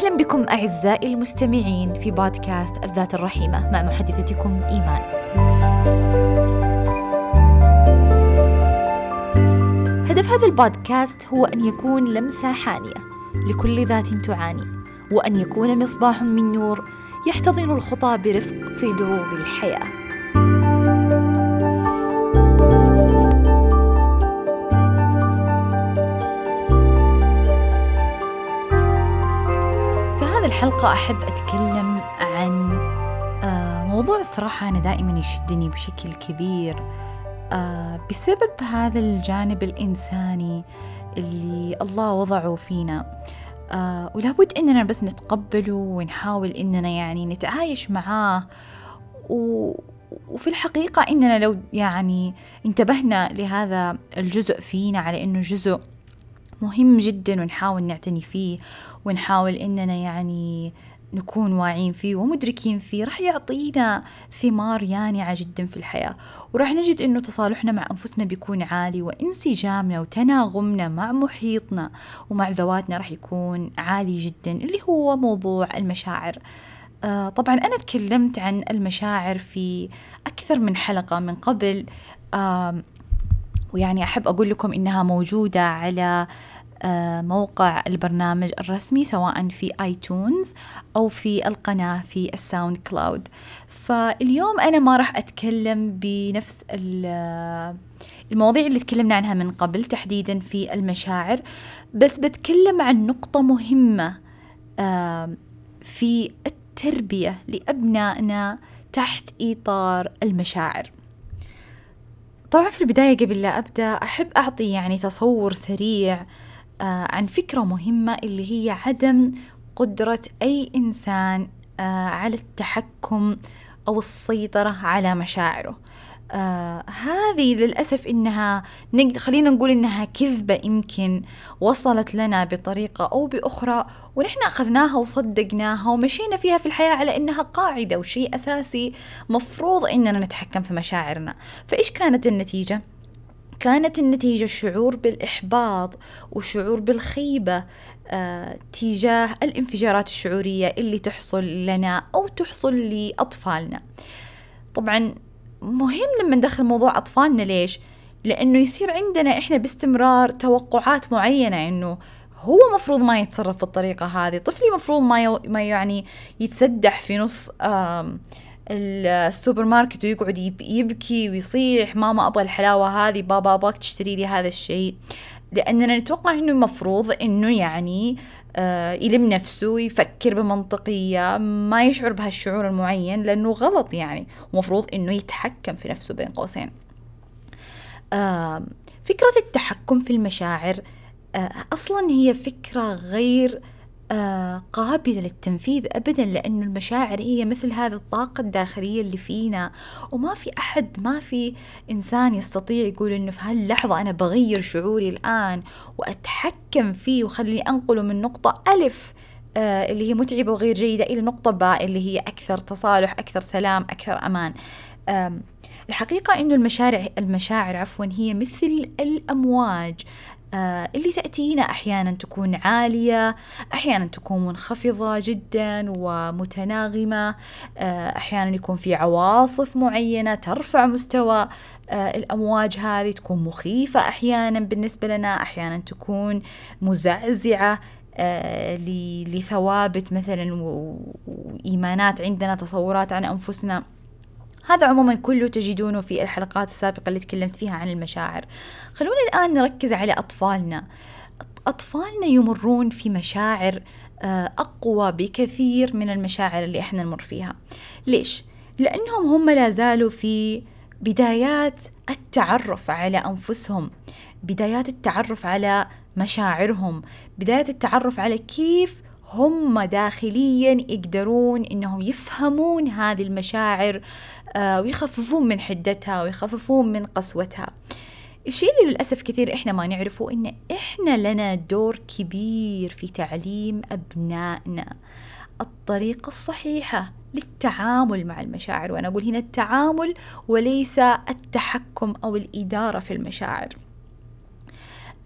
أهلا بكم أعزائي المستمعين في بودكاست الذات الرحيمة مع محدثتكم إيمان. هدف هذا البودكاست هو أن يكون لمسة حانية لكل ذات تعاني، وأن يكون مصباح من نور يحتضن الخطى برفق في دروب الحياة الحلقة أحب أتكلم عن آه، موضوع الصراحة أنا دائما يشدني بشكل كبير آه، بسبب هذا الجانب الإنساني اللي الله وضعه فينا. آه، ولابد إننا بس نتقبله ونحاول إننا يعني نتعايش معاه. و... وفي الحقيقة إننا لو يعني انتبهنا لهذا الجزء فينا على إنه جزء مهم جدا ونحاول نعتني فيه ونحاول إننا يعني نكون واعيين فيه ومدركين فيه. راح يعطينا ثمار يانعة جدا في الحياة. وراح نجد أنه تصالحنا مع أنفسنا بيكون عالي وانسجامنا وتناغمنا مع محيطنا ومع ذواتنا راح يكون عالي جدا اللي هو موضوع المشاعر. آه طبعا أنا تكلمت عن المشاعر في أكثر من حلقة من قبل. آه ويعني أحب أقول لكم إنها موجودة على موقع البرنامج الرسمي سواء في iTunes أو في القناة في ال SoundCloud. فاليوم أنا ما راح أتكلم بنفس المواضيع اللي تكلمنا عنها من قبل تحديدا في المشاعر بس بتكلم عن نقطة مهمة آه، في التربية لأبنائنا تحت إطار المشاعر. طبعا في البداية قبل لا أبدأ أحب أعطي يعني تصور سريع آه، عن فكرة مهمة اللي هي عدم قدرة أي إنسان آه، على التحكم أو السيطرة على مشاعره آه هذه للأسف إنها نقد خلينا نقول إنها كذبة يمكن وصلت لنا بطريقة أو بأخرى ونحن أخذناها وصدقناها ومشينا فيها في الحياة على إنها قاعدة وشيء أساسي مفروض إننا نتحكم في مشاعرنا فإيش كانت النتيجة؟ كانت النتيجة الشعور بالإحباط وشعور بالخيبة آه تجاه الانفجارات الشعورية اللي تحصل لنا أو تحصل لأطفالنا طبعا مهم لما ندخل موضوع أطفالنا ليش؟ لأنه يصير عندنا إحنا باستمرار توقعات معينة إنه هو مفروض ما يتصرف بالطريقة هذه طفلي مفروض ما, ما يعني يتسدح في نص السوبر ماركت ويقعد يبكي ويصيح ماما أبغى الحلاوة هذه بابا أبغاك تشتري لي هذا الشيء. لأننا نتوقع إنه المفروض إنه يعني آه يلم نفسه يفكر بمنطقية ما يشعر بهالشعور المعين لأنه غلط يعني. ومفروض إنه يتحكم في نفسه بين قوسين. آه فكرة التحكم في المشاعر آه أصلا هي فكرة غير آه، قابلة للتنفيذ أبدا لأنه المشاعر هي مثل هذه الطاقة الداخلية اللي فينا. وما في أحد ما في إنسان يستطيع يقول إنه في هاللحظة أنا بغير شعوري الآن وأتحكم فيه وخليني أنقله من نقطة ألف آه اللي هي متعبة وغير جيدة إلى نقطة باء اللي هي أكثر تصالح أكثر سلام أكثر أمان. الحقيقة إنه المشاعر المشاعر عفوا هي مثل الأمواج. آه، اللي تأتينا أحيانا تكون عالية أحيانا تكون منخفضة جدا ومتناغمة آه، أحيانا يكون في عواصف معينة ترفع مستوى آه، الأمواج هذه تكون مخيفة أحيانا بالنسبة لنا أحيانا تكون مزعزعة لثوابت مثلا وإيمانات عندنا تصورات عن أنفسنا. هذا عموما كله تجدونه في الحلقات السابقة اللي تكلمت فيها عن المشاعر. خلونا الآن نركز على أطفالنا. أطفالنا يمرون في مشاعر آه، أقوى بكثير من المشاعر اللي إحنا نمر فيها. ليش؟ لأنهم هم لا زالوا في بدايات التعرف على أنفسهم بدايات التعرف على مشاعرهم بداية التعرف على كيف هم داخليا يقدرون إنهم يفهمون هذه المشاعر آه، ويخففون من حدتها ويخففون من قسوتها. الشيء اللي للأسف كثير إحنا ما نعرفه إن إحنا لنا دور كبير في تعليم أبنائنا. الطريقة الصحيحة للتعامل مع المشاعر وأنا أقول هنا التعامل وليس التحكم أو الإدارة في المشاعر.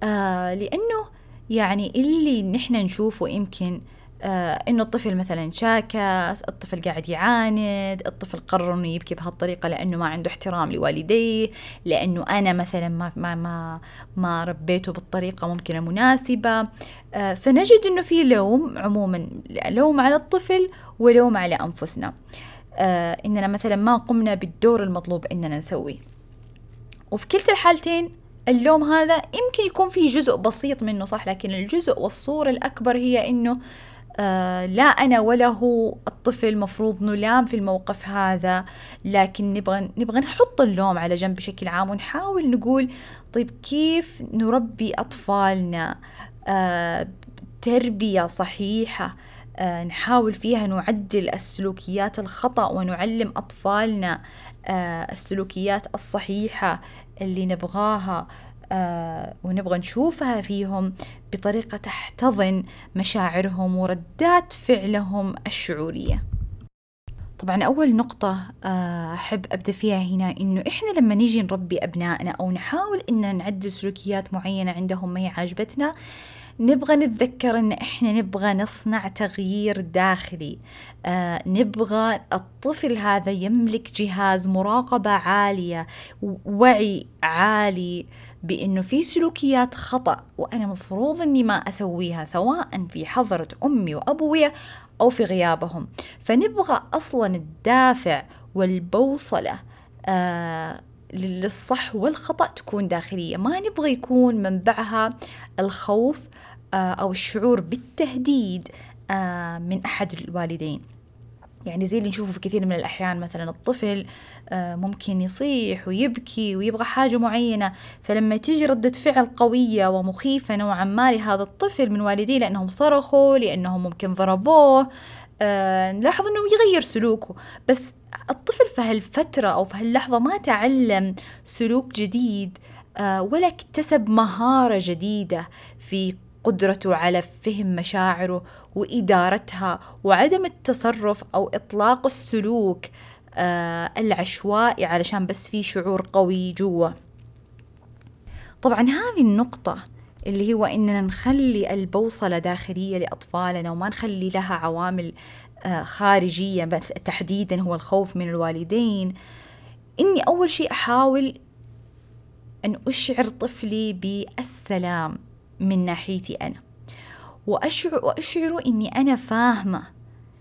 آه لأنه يعني اللي نحن نشوفه يمكن إنه الطفل مثلا شاكس الطفل قاعد يعاند الطفل قرر إنه يبكي بهالطريقة لأنه ما عنده احترام لوالديه لأنه أنا مثلا ما ما ما, ما ربيته بالطريقة ممكن المناسبه آه فنجد إنه في لوم عموما لوم على الطفل ولوم على أنفسنا. آه إننا مثلا ما قمنا بالدور المطلوب إننا نسويه. وفي كلتا الحالتين اللوم هذا يمكن يكون فيه جزء بسيط منه صح لكن الجزء والصورة الأكبر هي إنه آه لا أنا ولا هو الطفل مفروض نلام في الموقف هذا لكن نبغى نبغى نحط اللوم على جنب بشكل عام ونحاول نقول طيب كيف نربي أطفالنا؟ آه تربية صحيحة آه نحاول فيها نعدل السلوكيات الخطأ ونعلم أطفالنا السلوكيات الصحيحة اللي نبغاها. آه ونبغى نشوفها فيهم بطريقة تحتضن مشاعرهم وردات فعلهم الشعورية. طبعا أول نقطة آه، أحب أبدأ فيها هنا إنه إحنا لما نيجي نربي أبنائنا أو نحاول إن نعدل سلوكيات معينة عندهم ما هي عاجبتنا نبغى نتذكر إن إحنا نبغى نصنع تغيير داخلي. آه نبغى الطفل هذا يملك جهاز مراقبة عالية وعي عالي بأنه في سلوكيات خطأ وأنا مفروض إني ما أسويها سواء في حضرة أمي وابوي أو في غيابهم. فنبغى أصلا الدافع والبوصلة آه للصح والخطأ تكون داخلية. ما نبغى يكون منبعها الخوف آه، أو الشعور بالتهديد آه، من أحد الوالدين. يعني زي اللي نشوفه في كثير من الأحيان مثلا الطفل آه، ممكن يصيح ويبكي ويبغى حاجة معينة فلما تيجي ردة فعل قوية ومخيفة نوعا ما لهذا الطفل من والديه لأنهم صرخوا لأنهم ممكن ضربوه نلاحظ أنه يغير سلوكه. بس الطفل في هالفترة أو في هاللحظة ما تعلم سلوك جديد ولا اكتسب مهارة جديدة في قدرته على فهم مشاعره وإدارتها وعدم التصرف أو إطلاق السلوك آه العشوائي علشان بس في شعور قوي جوا. طبعا هذه النقطة اللي هو إننا نخلي البوصلة داخلية لأطفالنا وما نخلي لها عوامل آه خارجية تحديدا هو الخوف من الوالدين. إني أول شيء أحاول أن أشعر طفلي بالسلام. من ناحيتي أنا. وأشعر وأشعر إني أنا فاهمة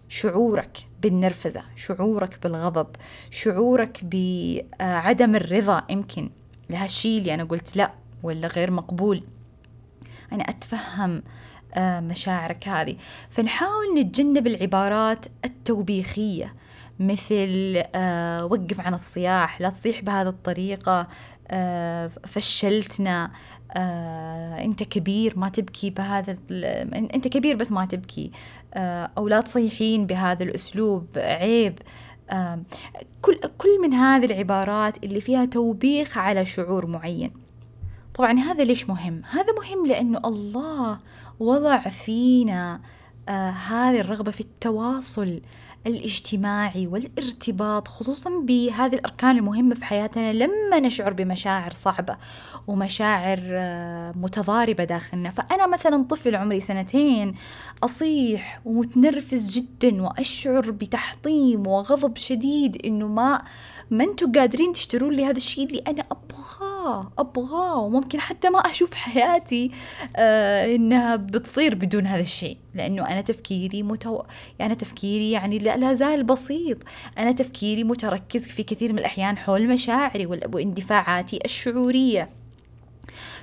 شعورك بالنرفزة شعورك بالغضب شعورك بعدم الرضا يمكن. لهالشيء اللي أنا قلت لا ولا غير مقبول. أنا أتفهم آه، مشاعرك هذه. فنحاول نتجنب العبارات التوبيخية مثل آه وقف عن الصياح لا تصيح بهذه الطريقة آه فشلتنا آه انت كبير ما تبكي بهذا انت كبير بس ما تبكي أو لا تصيحين بهذا الأسلوب عيب كل كل من هذه العبارات اللي فيها توبيخ على شعور معين. طبعا هذا ليش مهم؟ هذا مهم لأنه الله وضع فينا هذه الرغبة في التواصل. الاجتماعي والارتباط خصوصا بهذه الأركان المهمة في حياتنا لما نشعر بمشاعر صعبة ومشاعر آه، متضاربة داخلنا. فأنا مثلا طفل عمري سنتين أصيح ومتنرفز جدا وأشعر بتحطيم وغضب شديد إنه ما ما أنتم قادرين تشترون لي هذا الشيء اللي أنا أبغاه. أبغاه وممكن حتى ما أشوف حياتي آه إنها بتصير بدون هذا الشيء. لأنه أنا تفكيري متو... يعني تفكيري يعني لا, لا زال بسيط. أنا تفكيري متركز في كثير من الأحيان حول مشاعري وإندفاعاتي الشعورية.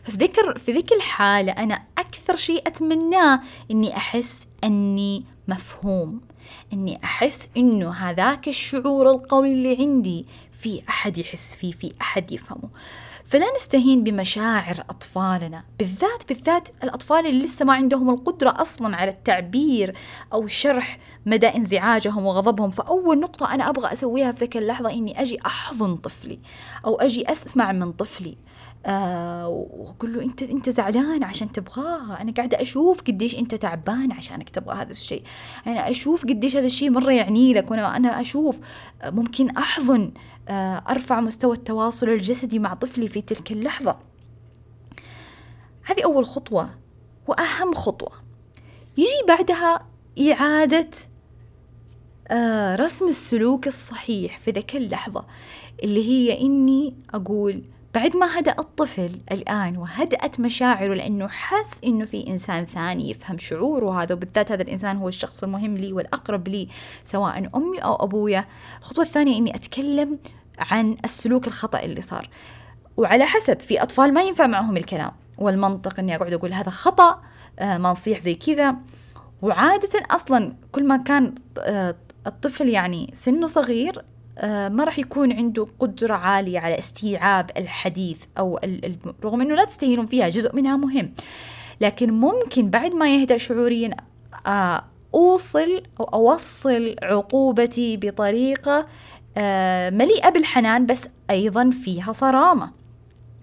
ففي ذكر في ذيك الحالة أنا أكثر شيء أتمناه إني أحس أني مفهوم. إني أحس إنه هذاك الشعور القوي اللي عندي في أحد يحس فيه في أحد يفهمه. فلا نستهين بمشاعر أطفالنا بالذات بالذات الأطفال اللي لسه ما عندهم القدرة أصلا على التعبير أو شرح مدى انزعاجهم وغضبهم. فأول نقطة أنا أبغى أسويها في ذيك اللحظه إني أجي أحضن طفلي أو أجي أسمع من طفلي. آه وأقول له انت أنت زعلان عشان تبغاها أنا قاعدة أشوف قديش أنت تعبان عشانك تبغى هذا الشيء. أنا أشوف قديش هذا الشيء مرة يعني لك وأنا أنا أشوف ممكن أحضن آه أرفع مستوى التواصل الجسدي مع طفلي في تلك اللحظة. هذه أول خطوة وأهم خطوة. يجي بعدها إعادة آه رسم السلوك الصحيح في ذاك اللحظة اللي هي إني أقول بعد ما هدأ الطفل الآن وهدأت مشاعره لأنه حس إنه في إنسان ثاني يفهم شعوره هذا وبالذات هذا الإنسان هو الشخص المهم لي والأقرب لي سواء أمي أو أبويا. الخطوة الثانية إني أتكلم عن السلوك الخطأ اللي صار. وعلى حسب في أطفال ما ينفع معهم الكلام والمنطق إني أقعد أقول هذا خطأ آه ما نصيح زي كذا. وعادة أصلا كل ما كان آه الطفل يعني سنه صغير ما راح يكون عنده قدرة عالية على استيعاب الحديث أو رغم أنه لا تستهينون فيها جزء منها مهم. لكن ممكن بعد ما يهدأ شعوريا آه، أوصل أو أوصل عقوبتي بطريقة آه، مليئة بالحنان بس أيضا فيها صرامة.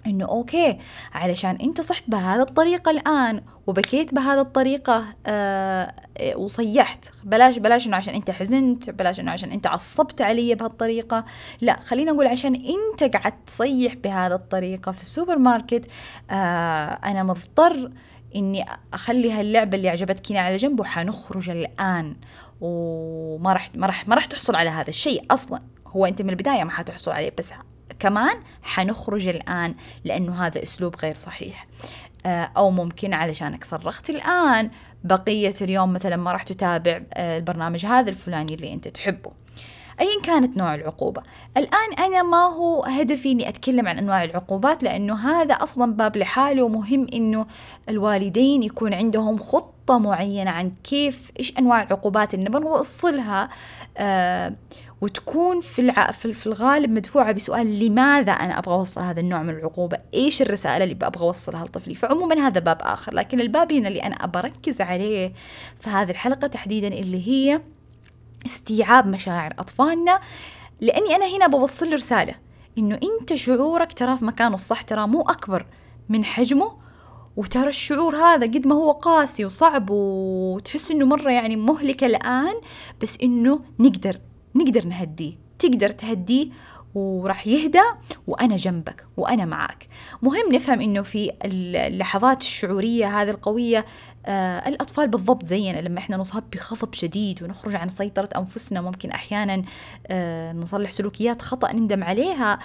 إنه okay علشان أنت صحت بهذا الطريقة الآن وبكيت بهذا الطريقة آه وصيحت بلاش بلاش إنه عشان أنت حزنت بلاش إنه عشان أنت عصبت علي بهالطريقة. لا خلينا نقول عشان أنت قعدت تصيح بهذا الطريقة في السوبر ماركت آه أنا مضطر إني أخلي هاللعبة اللي عجبتك على جنب وحنخرج الآن. وما راح ما راح ما راح تحصل على هذا الشيء أصلا. هو أنت من البداية ما حتحصل عليه بس كمان حنخرج الآن لأنه هذا أسلوب غير صحيح. آه، أو ممكن علشانك صرخت الآن بقية اليوم مثلا ما راح تتابع آه، البرنامج هذا الفلاني اللي أنت تحبه. ايا كانت نوع العقوبة. الآن أنا ما هو هدفي إني أتكلم عن أنواع العقوبات لأنه هذا أصلا باب لحاله ومهم إنه الوالدين يكون عندهم خطة معينة عن كيف إيش أنواع العقوبات اللي نبغى نوصلها آه وتكون في الع... في الغالب مدفوعة بسؤال لماذا أنا أبغى أوصل هذا النوع من العقوبة؟ إيش الرسالة اللي أبغى أوصلها لطفلي؟ فعموما هذا باب آخر، لكن الباب هنا اللي أنا ابى أركز عليه في هذه الحلقة تحديدا اللي هي استيعاب مشاعر أطفالنا لأني أنا هنا بوصل له رسالة إنه أنت شعورك تراه في مكانه الصح ترى مو أكبر من حجمه وترى الشعور هذا قد ما هو قاسي وصعب وتحس إنه مرة يعني مهلك الآن بس إنه نقدر نقدر نهديه تقدر تهديه وراح يهدى وأنا جنبك وأنا معك مهم نفهم إنه في اللحظات الشعورية هذه القوية آه الأطفال بالضبط زينا. لما إحنا نصاب بغضب شديد ونخرج عن سيطرة أنفسنا ممكن أحيانا آه نصلح سلوكيات خطأ نندم عليها.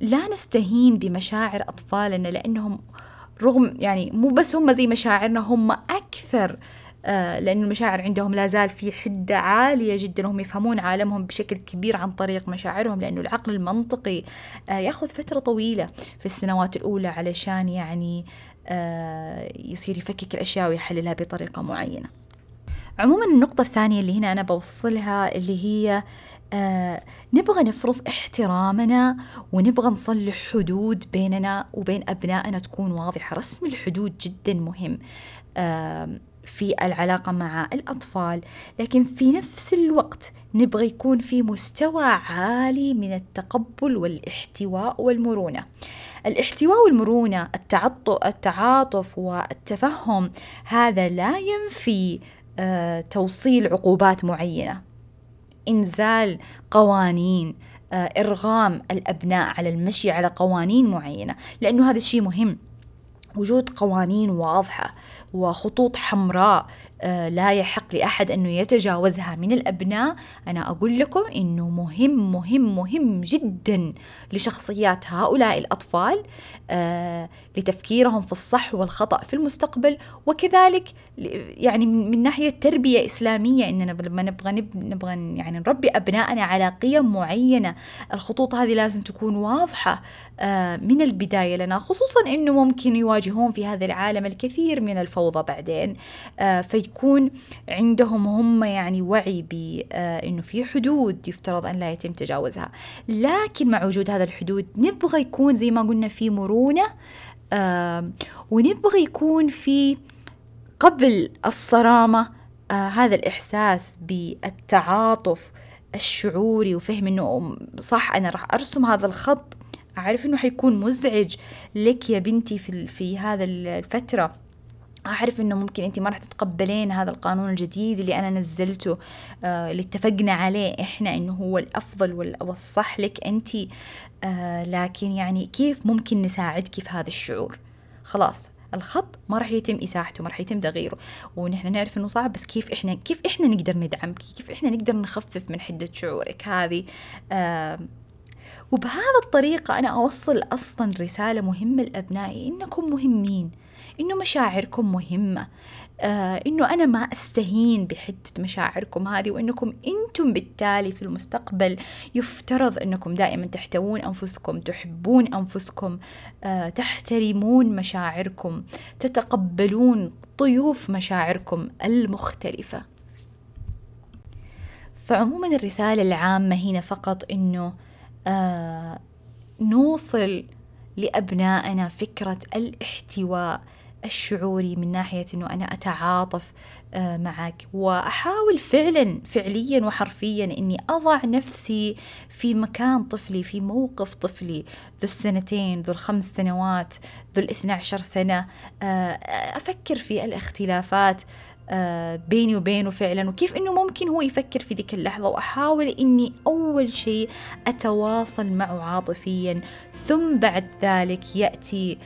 لا نستهين بمشاعر أطفالنا لأنهم رغم يعني مو بس هم زي مشاعرنا هم أكثر آه، لأن المشاعر عندهم لا زال في حدة عالية جدا. وهم يفهمون عالمهم بشكل كبير عن طريق مشاعرهم لأنه العقل المنطقي آه، يأخذ فترة طويلة في السنوات الأولى علشان يعني آه، يصير يفكك الأشياء ويحللها بطريقة معينة. عموما النقطة الثانية اللي هنا أنا بوصلها اللي هي آه نبغى نفرض احترامنا ونبغى نصلح حدود بيننا وبين أبنائنا تكون واضحة. رسم الحدود جدا مهم. آه في العلاقة مع الأطفال لكن في نفس الوقت نبغى يكون في مستوى عالي من التقبل والاحتواء والمرونة. الاحتواء والمرونة التعاطف والتفهم هذا لا ينفي آه، توصيل عقوبات معينة. إنزال قوانين آه، إرغام الأبناء على المشي على قوانين معينة لأنه هذا الشيء مهم. وجود قوانين واضحة وخطوط حمراء لا يحق لأحد أنه يتجاوزها. من الأبناء أنا أقول لكم أنه مهم مهم مهم جدا لشخصيات هؤلاء الأطفال آه، لتفكيرهم في الصح والخطأ في المستقبل وكذلك يعني من ناحية تربية إسلامية إننا لما نبغى نبغى يعني نربي أبنائنا على قيم معينة. الخطوط هذه لازم تكون واضحة آه، من البداية لنا خصوصا أنه ممكن يواجهون في هذا العالم الكثير من الفوضى بعدين. في يكون عندهم هم يعني وعي بأنه في حدود يفترض أن لا يتم تجاوزها. لكن مع وجود هذا الحدود نبغى يكون زي ما قلنا في مرونة ونبغى يكون في قبل الصرامة آه هذا الإحساس بالتعاطف الشعوري وفهم إنه صح أنا راح أرسم هذا الخط. أعرف إنه حيكون مزعج لك يا بنتي في في هذا الفترة. أعرف إنه ممكن أنت ما راح تتقبلين هذا القانون الجديد اللي أنا نزلته آه اللي اتفقنا عليه إحنا إنه هو الأفضل والصح لك أنت آه لكن يعني كيف ممكن نساعدك في هذا الشعور؟ خلاص الخط ما راح يتم إساحته ما راح يتم تغييره ونحن نعرف إنه صعب بس كيف إحنا كيف إحنا نقدر ندعمك كيف إحنا نقدر نخفف من حدة شعورك هذه؟ آه وبهذا الطريقة أنا أوصل أصلا رسالة مهمة لأبنائي إنكم مهمين. إنه مشاعركم مهمة. آه إنه أنا ما أستهين بحتة مشاعركم هذه وإنكم أنتم بالتالي في المستقبل يفترض أنكم دائما تحتوون أنفسكم تحبون أنفسكم آه تحترمون مشاعركم تتقبلون طيوف مشاعركم المختلفة. فعموما الرسالة العامة هنا فقط إنه آه نوصل لأبنائنا فكرة الاحتواء. الشعوري من ناحية أنه أنا أتعاطف آه معك. وأحاول فعلا فعليا وحرفيا أني أضع نفسي في مكان طفلي في موقف طفلي ذو السنتين ذو الخمس سنوات ذو الاثنى عشر سنة. آه أفكر في الاختلافات آه بيني وبينه فعلا وكيف إنه ممكن هو يفكر في ذيك اللحظة. وأحاول إني أول شيء أتواصل معه عاطفيا ثم بعد ذلك يأتي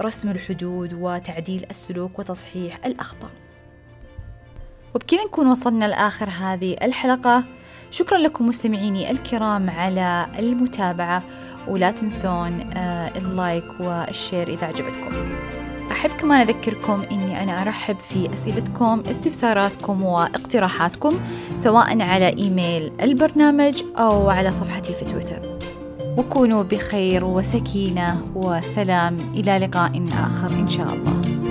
رسم الحدود وتعديل السلوك وتصحيح الأخطاء. وبكذا نكون وصلنا لآخر هذه الحلقة. شكرا لكم مستمعيني الكرام على المتابعة ولا تنسون آه ال like وال share إذا عجبتكم. أحب كمان أذكركم أني أنا أرحب في أسئلتكم استفساراتكم واقتراحاتكم سواء على إيميل البرنامج أو على صفحتي في تويتر. وكونوا بخير وسكينة وسلام. إلى لقاء آخر إن شاء الله.